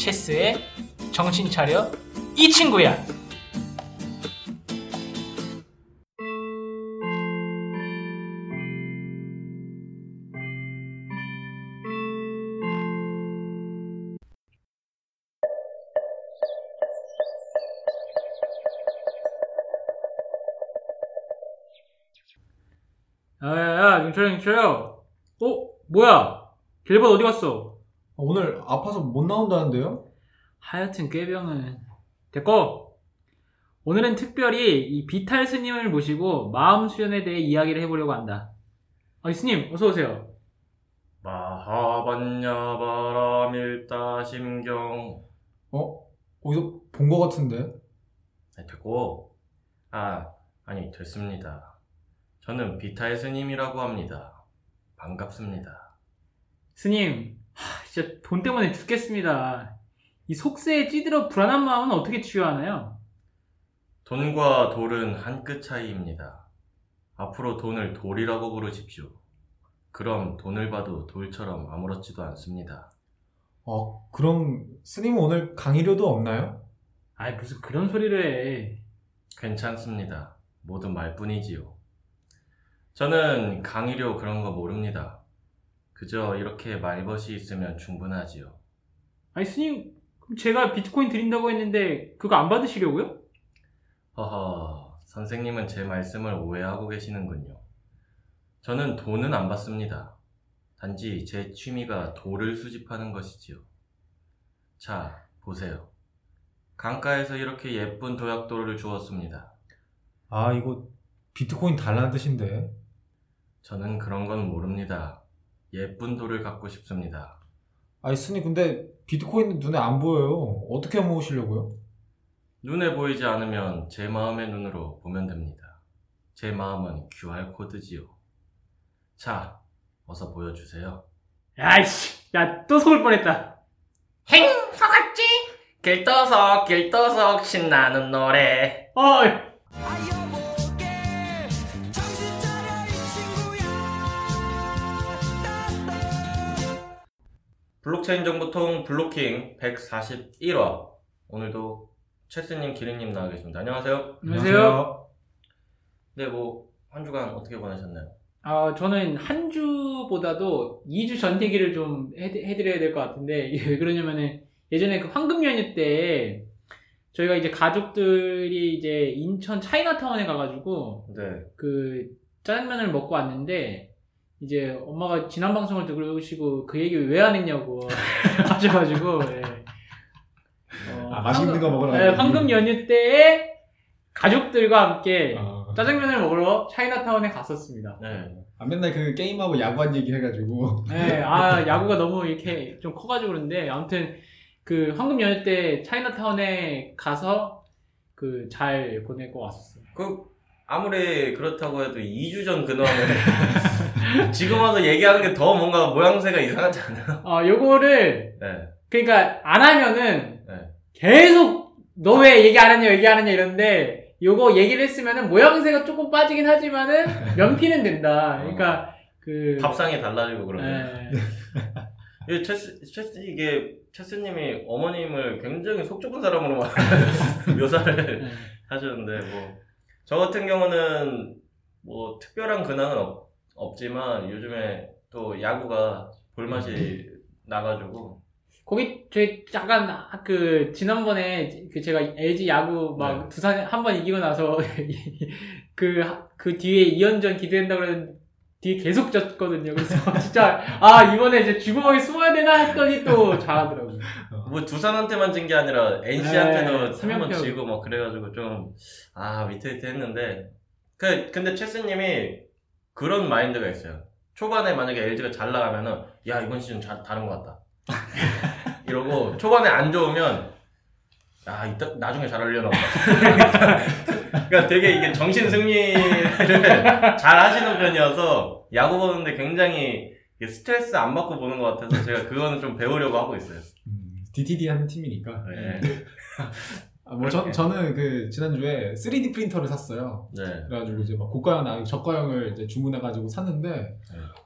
체스의 정신 차려 이 친구야. 야야야 윤철형 윤철형 어? 뭐야 길벗 어디 갔어? 오늘 아파서 못 나온다는데요? 하여튼 꾀병은 됐고 오늘은 특별히 이 비탈 스님을 모시고 마음 수련에 대해 이야기를 해보려고 한다. 아 스님 어서 오세요. 마하반야 바라밀다 심경. 어? 어디서 본거 같은데? 네, 됐고. 아 아니 됐습니다. 저는 비타의 스님이라고 합니다. 반갑습니다. 스님 하, 진짜 돈 때문에 죽겠습니다. 이 속세에 찌들어 불안한 마음은 어떻게 치유하나요? 돈과 돌은 한 끗 차이입니다. 앞으로 돈을 돌이라고 부르십시오. 그럼 돈을 봐도 돌처럼 아무렇지도 않습니다. 어, 그럼 스님은 오늘 강의료도 없나요? 아이 무슨 그런 소리를 해. 괜찮습니다. 모두 말뿐이지요. 저는 강의료 그런 거 모릅니다 그저 이렇게 말벗이 있으면 충분하지요 아니 스님 그럼 제가 비트코인 드린다고 했는데 그거 안 받으시려고요? 허허, 선생님은 제 말씀을 오해하고 계시는군요. 저는 돈은 안 받습니다. 단지 제 취미가 돌을 수집하는 것이지요. 자, 보세요. 강가에서 이렇게 예쁜 도약돌을 주었습니다. 아, 이거 비트코인 달라는 뜻인데. 저는 그런 건 모릅니다. 예쁜 돌을 갖고 싶습니다. 아니, 스님, 근데 비트코인은 눈에 안 보여요. 어떻게 모으시려고요? 눈에 보이지 않으면 제 마음의 눈으로 보면 됩니다. 제 마음은 QR코드지요. 자, 어서 보여주세요. 야이씨 야 또 속을 뻔했다 행! 속았지? 길떠석 길떠석 신나는 노래 어이 블록체인 정보통 블로킹 141화 오늘도 체스님 기린님 나와 계십니다. 안녕하세요. 안녕하세요 네, 뭐 한 주간 어떻게 보내셨나요? 아, 저는 한 주보다도 2주 전 얘기를 좀 해, 해드려야 될 것 같은데, 이게 왜 그러냐면은, 예전에 그 황금 연휴 때, 저희가 이제 가족들이 이제 인천 차이나타운에 가가지고, 네. 그 짜장면을 먹고 왔는데, 이제 엄마가 지난 방송을 들으시고 그 얘기 왜 안 했냐고 하셔가지고, 예. 어, 아, 맛있는 황금- 거 먹으러 네, 가야지. 황금 연휴 때에 가족들과 함께 아, 짜장면을 먹으러 차이나타운에 갔었습니다. 네. 아, 맨날 그 게임하고 야구한 얘기 해가지고. 네, 아, 야구가 너무 이렇게 좀 커가지고 그런데, 아무튼, 그, 황금 연휴 때 차이나타운에 가서, 그, 잘 보내고 왔었어요. 그 아무리 그렇다고 해도 2주 전 근황을 지금 와서 얘기하는 게 더 뭔가 모양새가 이상하지 않아요? 어, 요거를, 네. 그러니까, 안 하면은, 네. 계속, 너 왜 얘기 안 했냐, 얘기 안 했냐 이러는데, 요거 얘기를 했으면은 모양새가 조금 빠지긴 하지만은, 면피는 된다. 그러니까, 그, 밥상이 달라지고 그러면. 네. 이 체스, 체스, 이게, 체스님이 어머님을 굉장히 속 좁은 사람으로 막 묘사를 네. 하셨는데, 뭐, 저 같은 경우는, 뭐, 특별한 근황은 없, 없지만, 요즘에 또 야구가 볼맛이 나가지고, 거기 저희 잠깐 그 지난번에 그 제가 LG 야구 막 네. 두산 한 번 이기고 나서 그그 뒤에 2연전 기대된다 그랬는데 뒤에 계속 졌거든요. 그래서 진짜 아 이번에 이제 주구멍에 숨어야 되나 했더니 또 잘하더라고요. 뭐 두산한테만 진 게 아니라 NC한테도 네, 한번. 지고 막 그래가지고 좀, 아, 위태위태했는데. 그, 근데 체스님이 그런 마인드가 있어요. 초반에 만약에 LG가 잘 나가면은, 야, 이번 시즌 자, 다른 것 같다. 이러고, 초반에 안 좋으면, 아, 이따, 나중에 잘하려나. 그러니까 되게 이게 정신 승리를 잘 하시는 편이어서, 야구 보는데 굉장히 스트레스 안 받고 보는 것 같아서 제가 그거는 좀 배우려고 하고 있어요. 음, DTD 하는 팀이니까. 네. 아, 뭐, 저, 저는 그, 지난주에 3D 프린터를 샀어요. 네. 그래가지고 이제 막 고가형, 아니고 저가형을 이제 주문해가지고 샀는데,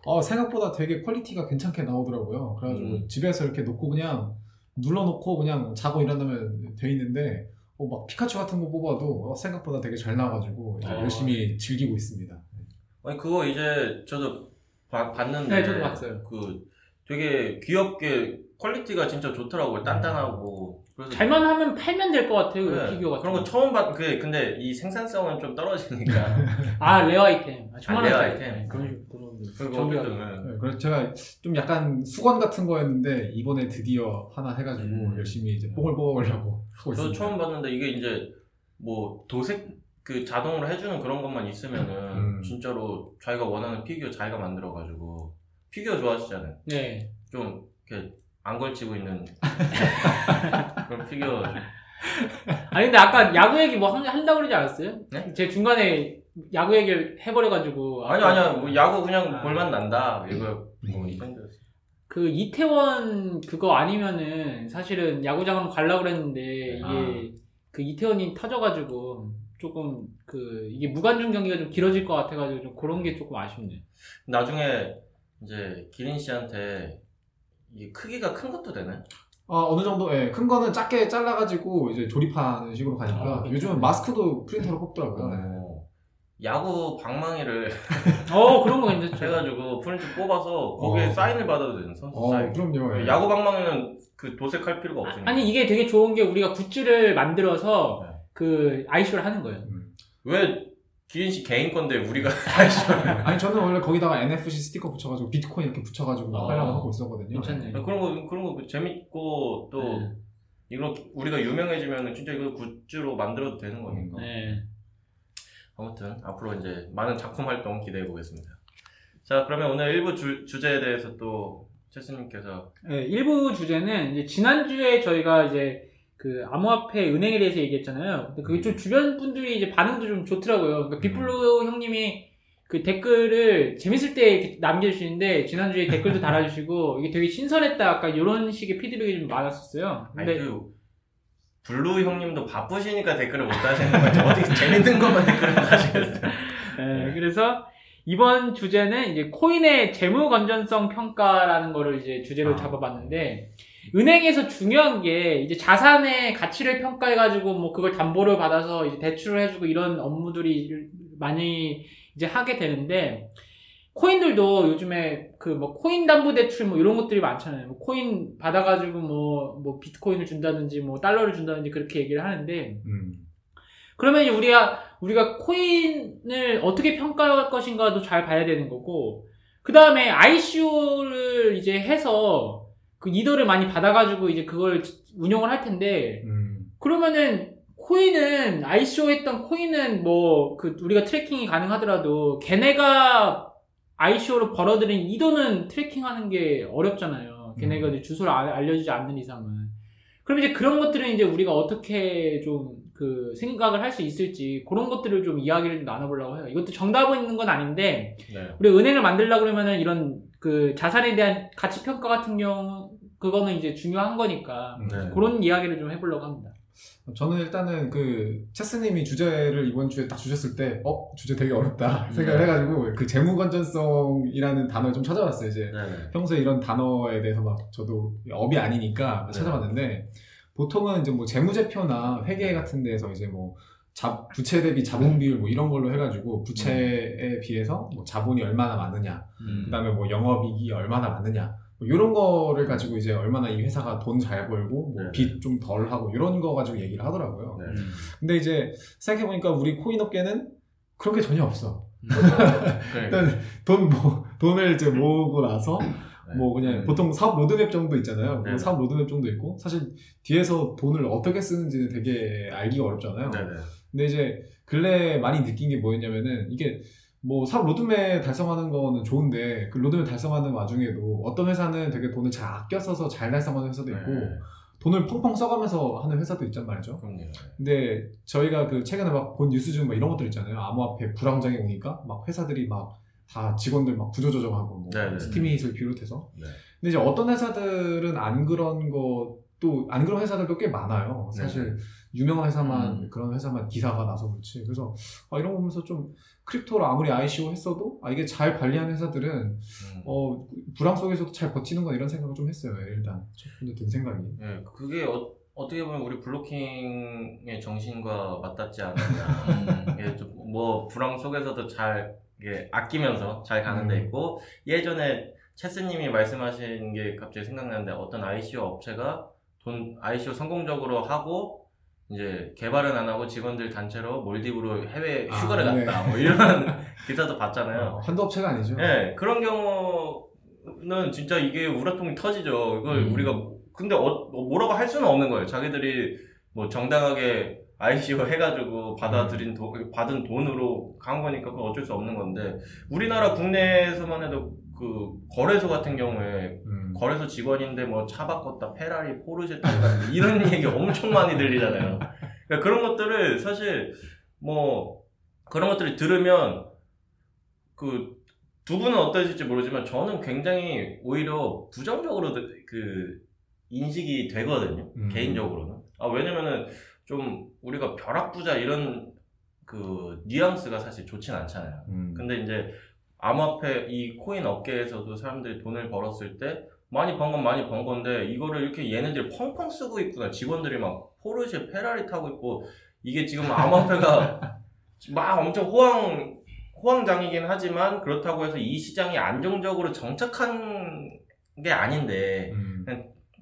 어, 생각보다 되게 quality가 괜찮게 나오더라고요. 그래가지고 음. 집에서 이렇게 놓고 그냥 눌러놓고 그냥 자고 일어나면 돼 있는데 어, 막 피카츄 같은 거 뽑아도 어, 생각보다 되게 잘 나와가지고 어. 열심히 즐기고 있습니다. 아니 그거 이제 저도 봐- 봤는데 네, 저도 봤어요. 그 되게 귀엽게 quality가 진짜 좋더라고요. 단단하고. 그래서 잘만 하면 팔면 될 것 같아요. 그 네, 피규어 같은 그런 거 처음 봤. 그 근데 이 생산성은 좀 떨어지니까. 아 rare 아이템. 아, 아, rare. 아이템. 네, 그런 식으로. 어쨌든 네, 그래서 제가 좀 약간 숙원 같은 거였는데 이번에 드디어 하나 해가지고 음. 열심히 이제 뽕을 뽑아보려고 하고 저도 있습니다. 처음 봤는데 이게 이제 뭐 도색 그 자동으로 해주는 그런 것만 있으면은 음. 진짜로 자기가 원하는 피규어 자기가 만들어가지고 피규어 좋아하시잖아요. 네. 좀 이렇게 안 걸치고 있는 그런 피규어. 아니 근데 아까 야구 얘기 뭐 한- 한다고 그러지 않았어요? 네? 제 중간에 야구 얘기를 해버려가지고 아니 아니야 뭐 야구 그냥 아. 볼만 난다 이거 뭐 이정도였어. 그 이태원 그거 아니면은 사실은 야구장은 가려고 그랬는데 이게 아. 그 이태원이 터져가지고 조금 그 이게 무관중 경기가 좀 길어질 것 같아가지고 좀 그런 게 조금 아쉽네. 나중에 이제 기린 씨한테 이게 크기가 큰 것도 되네. 아, 어느 정도, 예, 큰 거는 작게 잘라가지고 이제 조립하는 식으로 가니까 아, 괜찮네. 요즘은 마스크도 프린터로 뽑더라고요. 네. 어, 야구 방망이를 어 그런 거 괜찮죠. 해가지고 프린트 뽑아서 거기에 어. 사인을 받아도 되는 선수 어, 사인. 그럼요. 예. 야구 방망이는 그 도색할 필요가 없으니까. 아니 이게 되게 좋은 게 우리가 굿즈를 만들어서 네. 그 아이쇼를 하는 거예요. 음. 왜 기린 씨 개인 건데 우리가 아이쇼를 아니, 저는 원래 거기다가 NFC 스티커 붙여가지고 비트코인 이렇게 붙여가지고 어. 하려고 하고 있었거든요. 괜찮네. 그런 거 그런 거 재밌고 또 네. 이거 우리가 유명해지면 진짜 이거 굿즈로 만들어도 되는 거니까. 네. 아무튼 앞으로 이제 많은 작품 활동 기대해 보겠습니다. 자 그러면 오늘 일부 주, 주제에 대해서 또 최스님께서 네, 일부 주제는 이제 지난주에 저희가 이제 그 암호화폐 은행에 대해서 얘기했잖아요. 근데 그게 좀 주변 분들이 이제 반응도 좀 좋더라고요. 그러니까 빅블루 형님이 그 댓글을 재밌을 때 남겨주시는데 지난주에 댓글도 달아주시고 이게 되게 신선했다. 약간 이런 식의 피드백이 좀 많았었어요. 아니 근데 그 블루 형님도 바쁘시니까 댓글을 못 하시는 거죠. 어떻게 재밌는 것만 댓글을 하시겠어요. 네, 그래서 이번 주제는 이제 코인의 재무 건전성 평가라는 거를 이제 주제로 아. 잡아봤는데 은행에서 중요한 게 이제 자산의 가치를 평가해 가지고 뭐 그걸 담보를 받아서 이제 대출을 해주고 이런 업무들이 많이 이제 하게 되는데 코인들도 요즘에 그 뭐 코인 담보 대출 뭐 이런 것들이 많잖아요. 뭐 코인 받아가지고 뭐 뭐 비트코인을 준다든지 뭐 달러를 준다든지 그렇게 얘기를 하는데 음. 그러면 이제 우리가 우리가 코인을 어떻게 평가할 것인가도 잘 봐야 되는 거고 그 다음에 ICO를 이제 해서 그 이더를 많이 받아가지고 이제 그걸 운영을 할 텐데 음. 그러면은 코인은 ICO 했던 코인은 뭐 그 우리가 트래킹이 가능하더라도 걔네가 ICO로 벌어들인 이더는 트래킹하는 게 어렵잖아요. 걔네가 음. 주소를 알- 알려주지 않는 이상은. 그럼 이제 그런 것들은 이제 우리가 어떻게 좀 그 생각을 할 수 있을지 그런 것들을 좀 이야기를 좀 나눠보려고 해요. 이것도 정답은 있는 건 아닌데 네. 우리 은행을 만들려고 그러면은 이런 그 자산에 대한 가치 평가 같은 경우 그거는 이제 중요한 거니까 네. 그런 이야기를 좀 해보려고 합니다. 저는 일단은 그 체스님이 주제를 이번 주에 딱 주셨을 때, 어 주제 되게 어렵다 생각을 네. 해가지고 그 재무 건전성이라는 단어를 좀 찾아봤어요. 이제 네네. 평소에 이런 단어에 대해서 막 저도 업이 아니니까 네. 찾아봤는데 보통은 이제 뭐 재무제표나 회계 같은 데서 이제 뭐 자, 부채 대비 자본 비율 뭐 이런 걸로 해가지고 부채에 비해서 뭐 자본이 얼마나 많느냐, 음. 그다음에 뭐 영업이익이 얼마나 많느냐. 뭐 이런 거를 가지고 이제 얼마나 이 회사가 돈 잘 벌고 네. 뭐 빚 좀 덜 하고 이런 거 가지고 얘기를 하더라고요. 네. 근데 이제 생각해 보니까 우리 코인 업계는 그런 게 전혀 없어. 그러니까. 일단 돈, 뭐, 돈을 이제 모으고 나서 네. 뭐 그냥 음. 보통 사업 로드맵 정도 있잖아요. 네. 뭐 사업 로드맵 정도 있고 사실 뒤에서 돈을 어떻게 쓰는지는 되게 알기가 어렵잖아요. 근데 이제 근래 많이 느낀 게 뭐였냐면은 이게 뭐 사업 로드맵 달성하는 거는 좋은데 그 로드맵 달성하는 와중에도 어떤 회사는 되게 돈을 잘 아껴 써서 잘 달성하는 회사도 있고 네. 돈을 펑펑 써가면서 하는 회사도 있단 말이죠. 그럼요. 근데 저희가 그 최근에 막 본 뉴스 중 막 이런 것들 있잖아요. 암호화폐 불황장에 오니까 막 회사들이 막 다 직원들 막 구조조정하고 뭐 네 네. 스티밋을 비롯해서. 네. 근데 이제 어떤 회사들은 안 그런 것도 안 그런 회사들도 꽤 많아요. 사실 유명한 회사만 음. 그런 회사만 기사가 나서 그렇지. 그래서 아, 이런 거 보면서 좀 크립토를 아무리 ICO 했어도 아, 이게 잘 관리한 회사들은 음. 어, 불황 속에서도 잘 버티는 건 이런 생각을 좀 했어요. 일단 첫 번째 든 생각이. 예, 그게 어, 어떻게 보면 우리 블로킹의 정신과 맞닿지 않았나. 예, 좀뭐 불황 속에서도 잘 이게 아끼면서 잘 가는 데 음. 있고 예전에 체스님이 말씀하신 게 갑자기 생각나는데 어떤 ICO 업체가 돈 ICO 성공적으로 하고 이제 개발은 안 하고 직원들 단체로 몰디브로 해외 아, 휴가를 네. 갔다 뭐 이런 기사도 봤잖아요. 어, 한두 업체가 아니죠. 네, 그런 경우는 진짜 이게 우라통이 터지죠. 이걸 음. 우리가 근데 어, 뭐라고 할 수는 없는 거예요. 자기들이 뭐 정당하게 ICO 해가지고 받아들인 돈, 받은 돈으로 간 거니까 그건 어쩔 수 없는 건데 우리나라 국내에서만 해도 그 거래소 같은 경우에 음. 거래소 직원인데 뭐 차 바꿨다 페라리 포르쉐 타고 이런 얘기 엄청 많이 들리잖아요. 그러니까 그런 것들을 사실 뭐 그런 것들을 들으면 그 두 분은 어떠실지 모르지만 저는 굉장히 오히려 부정적으로 그 인식이 되거든요. 음. 개인적으로는. 아 왜냐면은 좀 우리가 벼락부자 이런 그 뉘앙스가 사실 좋진 않잖아요. 음. 근데 이제 암호화폐 이 코인 업계에서도 사람들이 돈을 벌었을 때 많이 번 건 많이 번 건데 이거를 이렇게 얘네들이 펑펑 쓰고 있구나 직원들이 막 포르쉐 페라리 타고 있고 이게 지금 암호화폐가 막 엄청 호황 호황장이긴 하지만 그렇다고 해서 이 시장이 안정적으로 정착한 게 아닌데 음.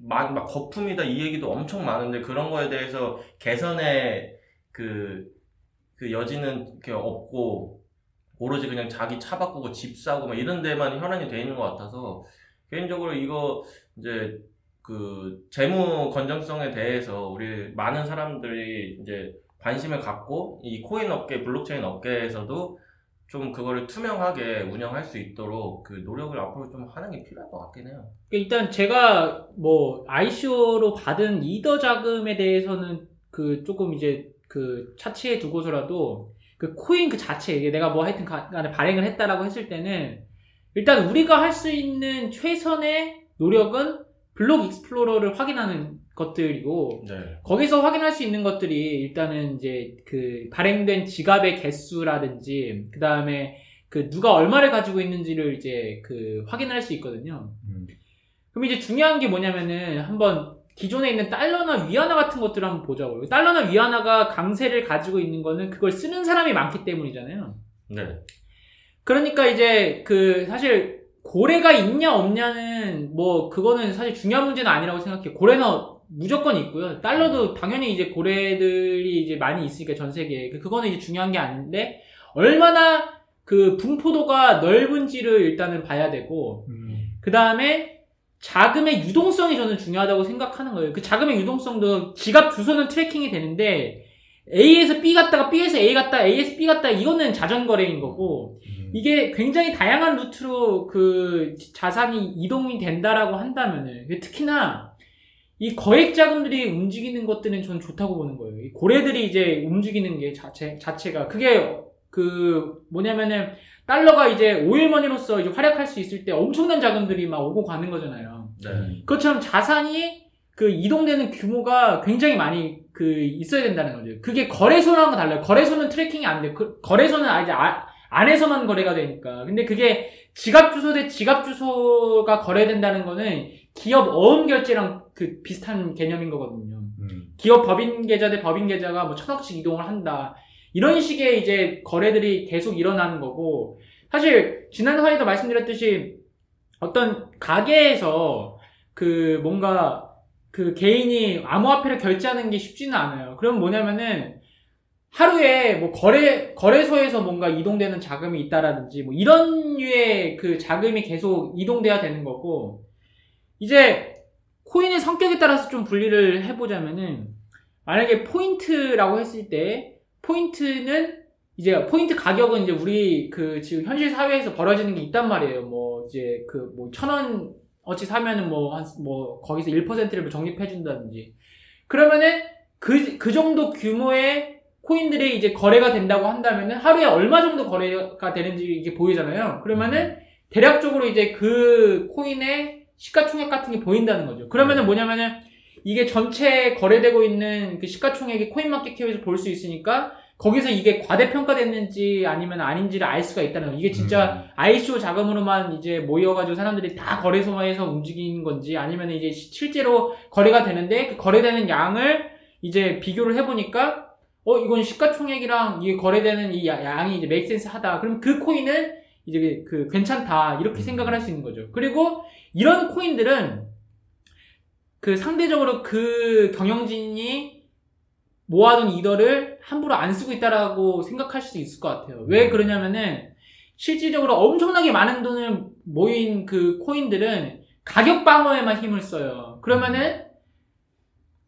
막, 막 거품이다 이 얘기도 엄청 많은데 그런 거에 대해서 개선의 그, 그 여지는 이렇게 없고 오로지 그냥 자기 차 바꾸고 집 사고 막 이런 데만 혈안이 돼 있는 것 같아서 개인적으로 이거 이제 그 재무 건전성에 대해서 우리 많은 사람들이 이제 관심을 갖고 이 코인 업계, 블록체인 업계에서도 좀 그거를 투명하게 운영할 수 있도록 그 노력을 앞으로 좀 하는 게 필요할 것 같긴 해요. 일단 제가 뭐 ICO로 받은 이더 자금에 대해서는 그 조금 이제 그 차치해 두고서라도 그 코인 그 자체 이게 내가 뭐 하여튼 간에 발행을 했다라고 했을 때는 일단 우리가 할 수 있는 최선의 노력은 block explorer를 확인하는 것들이고 네. 거기서 확인할 수 있는 것들이 일단은 이제 그 발행된 지갑의 개수라든지 그 다음에 그 누가 얼마를 가지고 있는지를 이제 그 확인할 수 있거든요. 음. 그럼 이제 중요한 게 뭐냐면은 한번 기존에 있는 달러나 위안화 같은 것들을 한번 보자고요. 달러나 위안화가 강세를 가지고 있는 거는 그걸 쓰는 사람이 많기 때문이잖아요. 네. 그러니까 이제 그 사실 고래가 있냐 없냐는 뭐 그거는 사실 중요한 문제는 아니라고 생각해요. 고래는 무조건 있고요. 달러도 당연히 이제 고래들이 이제 많이 있으니까 전 세계에 그- 그거는 이제 중요한 게 아닌데 얼마나 그 분포도가 넓은지를 일단은 봐야 되고 음. 그 다음에 자금의 유동성이 저는 중요하다고 생각하는 거예요. 그 자금의 유동성도 지갑 주소는 트래킹이 되는데 A에서 B 갔다가 B에서 A 갔다 A에서 B 갔다 이거는 자전거래인 거고 음. 이게 굉장히 다양한 루트로 그 자산이 이동이 된다라고 한다면은 특히나 이 거액 자금들이 움직이는 것들은 저는 좋다고 보는 거예요. 이 고래들이 이제 움직이는 게 자체 자체가 그게 그 뭐냐면은 달러가 이제 오일머니로서 이제 활약할 수 있을 때 엄청난 자금들이 막 오고 가는 거잖아요. 네. 그것처럼 자산이 그 이동되는 규모가 굉장히 많이 그 있어야 된다는 거죠. 그게 거래소랑은 달라요. 거래소는 트래킹이 안 돼. 그 거래소는 아, 이제 아- 안에서만 거래가 되니까. 근데 그게 지갑 주소 대 지갑 주소가 거래된다는 거는 기업 어음 결제랑 그 비슷한 개념인 거거든요. 음. 기업 법인 계좌 대 법인 계좌가 뭐 천억씩 이동을 한다. 이런 식의 이제 거래들이 계속 일어나는 거고, 사실, 지난 화에도 말씀드렸듯이, 어떤 가게에서 그 뭔가 그 개인이 암호화폐를 결제하는 게 쉽지는 않아요. 그럼 뭐냐면은, 하루에 뭐 거래, 거래소에서 뭔가 이동되는 자금이 있다라든지, 뭐 이런 류의 그 자금이 계속 이동돼야 되는 거고, 이제 코인의 성격에 따라서 좀 분리를 해보자면은, 만약에 포인트라고 했을 때, 포인트는 이제 포인트 가격은 이제 우리 그 지금 현실 사회에서 벌어지는 게 있단 말이에요. 뭐 이제 그 뭐 천 원 어치 사면은 뭐한뭐 거기서 1%를 적립해 준다든지. 그러면은 그 그 정도 규모의 코인들이 이제 거래가 된다고 한다면은 하루에 얼마 정도 거래가 되는지 이게 보이잖아요. 그러면은 대략적으로 이제 그 코인의 시가총액 같은 게 보인다는 거죠. 그러면은 뭐냐면은 이게 전체 거래되고 있는 그 시가총액이 코인마켓캡에서 볼 수 있으니까 거기서 이게 과대평가됐는지 아니면 아닌지를 알 수가 있다는 거. 이게 진짜 ICO 자금으로만 이제 모여가지고 사람들이 다 거래소에서 움직이는 건지 아니면 이제 시- 실제로 거래가 되는데 그 거래되는 양을 이제 비교를 해보니까 어 이건 시가총액이랑 이게 거래되는 이 야- 양이 이제 메이크센스 하다. 그럼 그 코인은 이제 그 괜찮다 이렇게 생각을 할 수 있는 거죠. 그리고 이런 코인들은 그 상대적으로 그 경영진이 모아둔 이더를 함부로 안 쓰고 있다라고 생각할 수도 있을 것 같아요. 왜 그러냐면은 실질적으로 엄청나게 많은 돈을 모인 그 코인들은 가격 방어에만 힘을 써요. 그러면은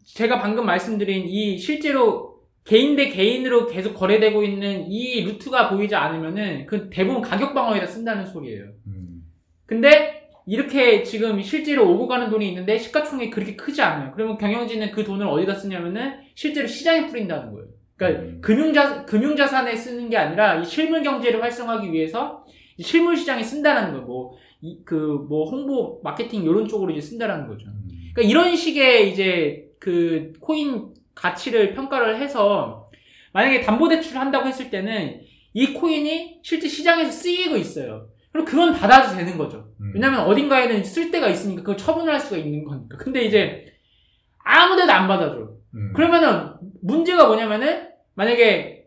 제가 방금 말씀드린 이 실제로 개인 대 개인으로 계속 거래되고 있는 이 루트가 보이지 않으면은 그 대부분 가격 방어에다 쓴다는 소리예요. 음. 근데 이렇게 지금 실제로 오고 가는 돈이 있는데 시가총액이 그렇게 크지 않아요. 그러면 경영진은 그 돈을 어디다 쓰냐면은 실제로 시장에 뿌린다는 거예요. 그러니까 음. 금융자 금융자산에 쓰는 게 아니라 이 실물 경제를 활성화하기 위해서 이 실물 시장에 쓴다는 거, 뭐그 뭐 홍보 마케팅 이런 쪽으로 이제 쓴다는 거죠. 음. 그러니까 이런 식의 이제 그 코인 가치를 평가를 해서 만약에 담보대출을 한다고 했을 때는 이 코인이 실제 시장에서 쓰이고 있어요. 그럼 그건 받아도 되는 거죠. 음. 왜냐면 어딘가에는 쓸 데가 있으니까 그걸 처분을 할 수가 있는 거니까. 근데 이제 아무 데도 안 받아줘. 음. 그러면은 문제가 뭐냐면은 만약에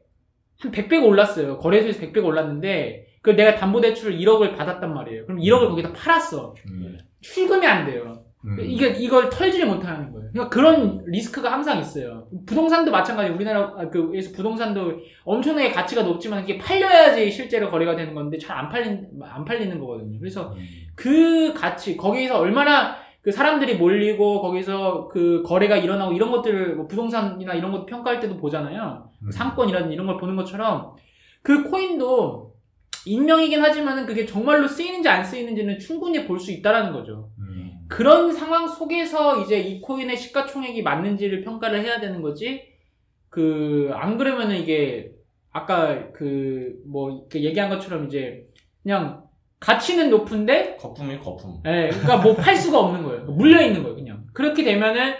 한 100배가 올랐어요. 거래소에서 100배가 올랐는데 그걸 내가 담보대출 1억을 받았단 말이에요. 그럼 1억을 거기다 팔았어. 음. 출금이 안 돼요. 음. 이게 이걸 털지를 못하는 거예요. 그러니까 그런 리스크가 항상 있어요. 부동산도 마찬가지. 우리나라에서 부동산도 엄청나게 가치가 높지만 이게 팔려야지 실제로 거래가 되는 건데 잘 안 팔린 안 팔리는 거거든요. 그래서 음. 그 가치 거기서 얼마나 그 사람들이 몰리고 거기서 그 거래가 일어나고 이런 것들을 뭐 부동산이나 이런 것 평가할 때도 보잖아요. 음. 상권이라든지 이런 걸 보는 것처럼 그 코인도 익명이긴 하지만은 그게 정말로 쓰이는지 안 쓰이는지는 충분히 볼 수 있다라는 거죠. 음. 그런 상황 속에서 이제 이 코인의 시가총액이 맞는지를 평가를 해야 되는 거지. 그, 안 그러면은 이게, 아까 그, 뭐, 얘기한 것처럼 이제, 그냥, 가치는 높은데, 거품이 거품. 예, 그러니까 뭐 팔 수가 없는 거예요. 물려 있는 거예요, 그냥. 그렇게 되면은,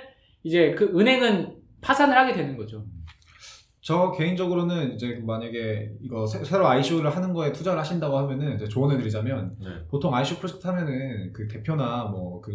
이제 그 은행은 파산을 하게 되는 거죠. 저 개인적으로는 이제 만약에 이거 새, 로 ICO를 하는 거에 투자를 하신다고 하면은 이제 조언을 드리자면 네. 보통 ICO 프로젝트 하면은 그 대표나 뭐 그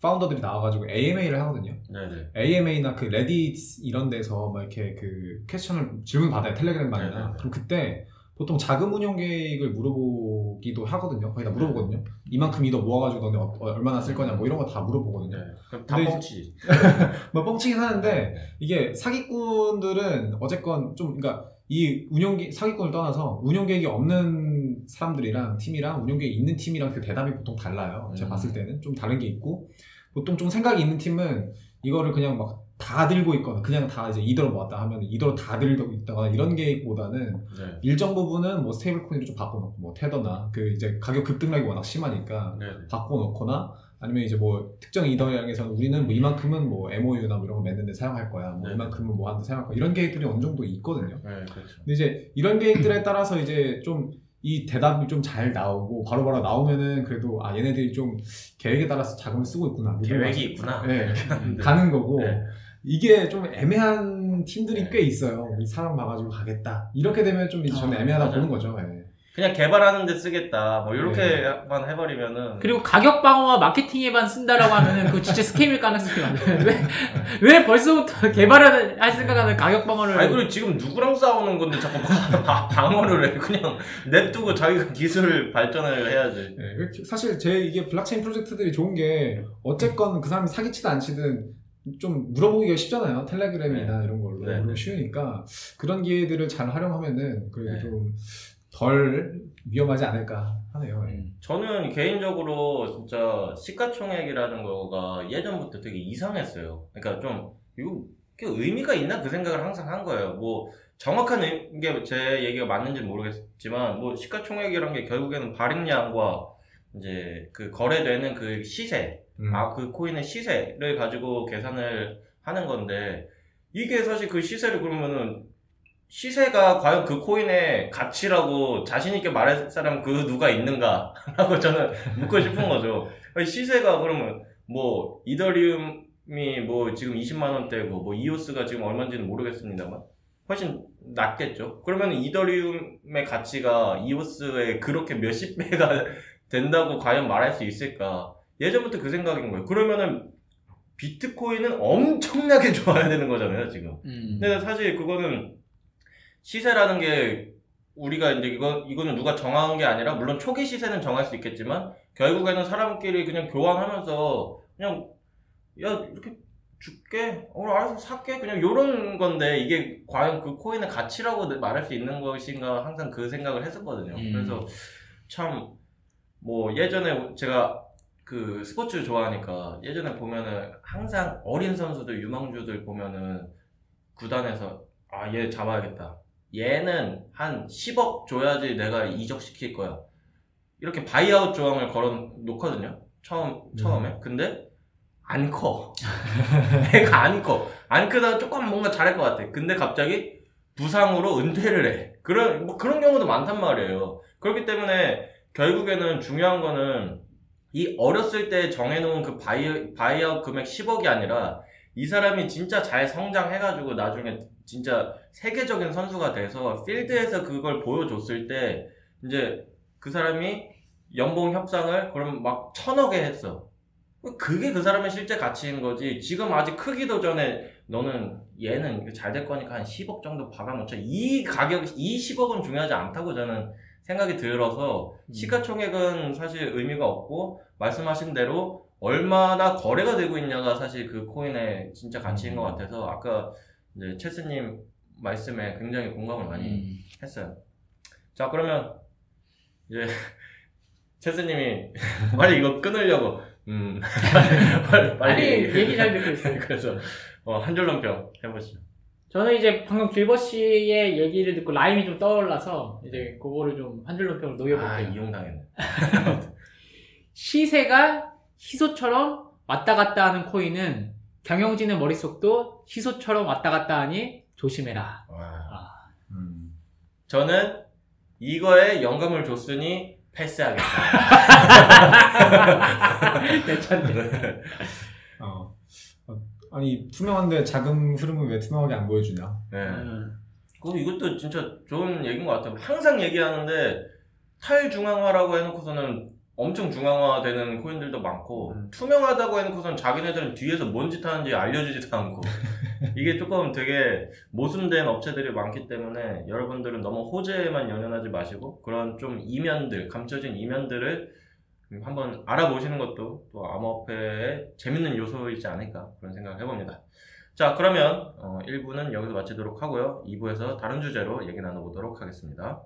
파운더들이 나와가지고 AMA를 하거든요. 네네. AMA나 그 레딧 이런 데서 막 이렇게 그 퀘스천을 질문 받아요 텔레그램방이나 네네네. 그럼 그때 보통 자금 운용 계획을 물어보기도 하거든요. 거의 다 물어보거든요. 이만큼 이더 모아가지고 너네 얼마나 쓸 거냐 뭐 이런 거 다 물어보거든요. 네. 그럼 다 뻥치지. 뭐 뻥치긴 하는데 네. 이게 사기꾼들은 어쨌건 좀 그러니까 이 운용 계 사기꾼을 떠나서 운용 계획이 없는 사람들이랑 팀이랑 운용 계획이 있는 팀이랑 그 대답이 보통 달라요. 제가 음. 봤을 때는 좀 다른 게 있고 보통 좀 생각이 있는 팀은 이거를 그냥 막 다 들고 있거나 그냥 다 이제 이더로 모았다 하면 이더로 다 들고 있다거나 이런 계획보다는 네. 일정 부분은 뭐 stable coin으로 좀 바꿔놓고 뭐 테더나 그 이제 가격 급등락이 워낙 심하니까 네. 바꿔놓거나 아니면 이제 뭐 특정 이더량에서는 우리는 뭐 이만큼은 뭐 MOU나 뭐 이런 거 맺는데 사용할 거야. 뭐 네. 이만큼은 뭐 하는데 사용할 거야. 이런 계획들이 어느 정도 있거든요. 네, 그렇죠. 근데 이제 이런 계획들에 따라서 이제 좀 이 대답이 좀 잘 나오고 바로 바로 나오면은 그래도 아 얘네들이 좀 계획에 따라서 자금을 쓰고 있구나. 계획이 있구나. 네. 네. 가는 거고 네. 이게 좀 애매한 팀들이 네. 꽤 있어요. 이 사람 봐가지고 가겠다. 이렇게 되면 좀 이제 저는 아, 애매하다 맞아요. 보는 거죠. 예. 그냥 개발하는 데 쓰겠다. 뭐 이렇게만 해버리면은. 그리고 가격 방어와 마케팅에만 쓴다라고 하면은 그거 진짜 스캠일 가능성이 많아요. 왜, 왜 벌써부터 개발을 할 생각하는 가격 방어를. 아니 그리고 지금 누구랑 싸우는 건데 자꾸 방- 방- 방어를 해 그냥 냅두고 자기가 기술 발전을 해야지 예, 그- 사실 제 이게 블록체인 프로젝트들이 좋은 게 어쨌건 그 사람이 사기치든 안 치든 좀 물어보기가 쉽잖아요. 텔레그램이나 이런 걸로 네. 물어보기 쉬우니까 그런 기회들을 잘 활용하면은 그래도 네. 좀덜 위험하지 않을까 하네요. 예. 저는 개인적으로 진짜 시가총액이라는 거가 예전부터 되게 이상했어요 그러니까 좀 이거 의미가 있나 그 생각을 항상 한 거예요 뭐 정확한 게 제 얘기가 맞는지 는 모르겠지만 뭐 시가총액이란 게 결국에는 발행량과 이제 그 거래되는 그 시세 음. 아, 그 코인의 시세를 가지고 계산을 하는 건데, 이게 사실 그 시세를 그러면은, 시세가 과연 그 코인의 가치라고 자신있게 말할 사람 그 누가 있는가? 라고 저는 묻고 싶은 거죠. 시세가 그러면, 뭐, 이더리움이 뭐 지금 20만 원대고 뭐 이오스가 지금 얼마인지는 모르겠습니다만 훨씬 낮겠죠. 그러면 이더리움의 가치가 이오스의 그렇게 몇십 배가 된다고 과연 말할 수 있을까? 예전부터 그 생각인 거예요. 그러면은 비트코인은 엄청나게 좋아야 되는 거잖아요, 지금. 음. 근데 사실 그거는 시세라는 게 우리가 이제 이거 이거는 누가 정한 게 아니라 물론 초기 시세는 정할 수 있겠지만 결국에는 사람끼리 그냥 교환하면서 그냥 야 이렇게 줄게 어 알아서 살게 그냥 요런 건데 이게 과연 그 코인의 가치라고 말할 수 있는 것인가 항상 그 생각을 했었거든요. 음. 그래서 참 뭐 예전에 제가 그 스포츠 좋아하니까 예전에 보면은 항상 어린 선수들 유망주들 보면은 구단에서 아 얘 잡아야겠다. 얘는 한 10억 줘야지 내가 이적시킬 거야. 이렇게 buyout 조항을 걸어 놓거든요. 처음 처음에. 근데 안 커. 애가 안 커 안 크다가 조금 뭔가 잘할 것 같아. 근데 갑자기 부상으로 은퇴를 해. 그런 뭐 그런 경우도 많단 말이에요. 그렇기 때문에 결국에는 중요한 거는 이 어렸을 때 정해놓은 그 buy, buyout 금액 10억이 아니라 이 사람이 진짜 잘 성장해가지고 나중에 진짜 세계적인 선수가 돼서 필드에서 그걸 보여줬을 때 이제 그 사람이 연봉 협상을 그럼 막 천억에 했어. 그게 그 사람의 실제 가치인 거지. 지금 아직 크기도 전에 너는 얘는 잘 될 거니까 한 10억 정도 박아놓자. 이 가격, 이 10억은 중요하지 않다고 저는 생각이 들어서 시가총액은 사실 의미가 없고 말씀하신 대로 얼마나 거래가 되고 있냐가 사실 그 코인의 진짜 가치인 것 같아서 아까 이제 체스님 말씀에 굉장히 공감을 많이 음. 했어요. 자 그러면 이제 체스님이 빨리 이거 끊으려고 음 빨리 아니 얘기 잘 듣고 있어요. 그래서 어, 한 줄로 평 해보시죠. 저는 이제 방금 길버 씨의 얘기를 듣고 라임이 좀 떠올라서 이제 그거를 좀 한 줄로 평을 아 녹여볼게요. 이용당했네. 시세가 희소처럼 왔다 갔다 하는 코인은 경영진의 머릿속도 희소처럼 왔다 갔다 하니 조심해라. 와. 음. 저는 이거에 연금을 줬으니 패스하겠다. 괜찮네. 어. 어, 아니 투명한데 자금 흐름을 왜 투명하게 안 보여주냐? 네. 음. 그럼 이것도 진짜 좋은 얘기인 것 같아요. 항상 얘기하는데 탈중앙화라고 해놓고서는 엄청 중앙화되는 코인들도 많고 음. 투명하다고 해놓고서는 자기네들은 뒤에서 뭔 짓 하는지 알려주지도 않고 이게 조금 되게 모순된 업체들이 많기 때문에 여러분들은 너무 호재에만 연연하지 마시고 그런 좀 이면들 감춰진 이면들을 한번 알아보시는 것도 또 암호화폐의 재밌는 요소이지 않을까 그런 생각을 해봅니다. 자 그러면 어, 1부는 여기서 마치도록 하고요. 2부에서 다른 주제로 얘기 나눠보도록 하겠습니다.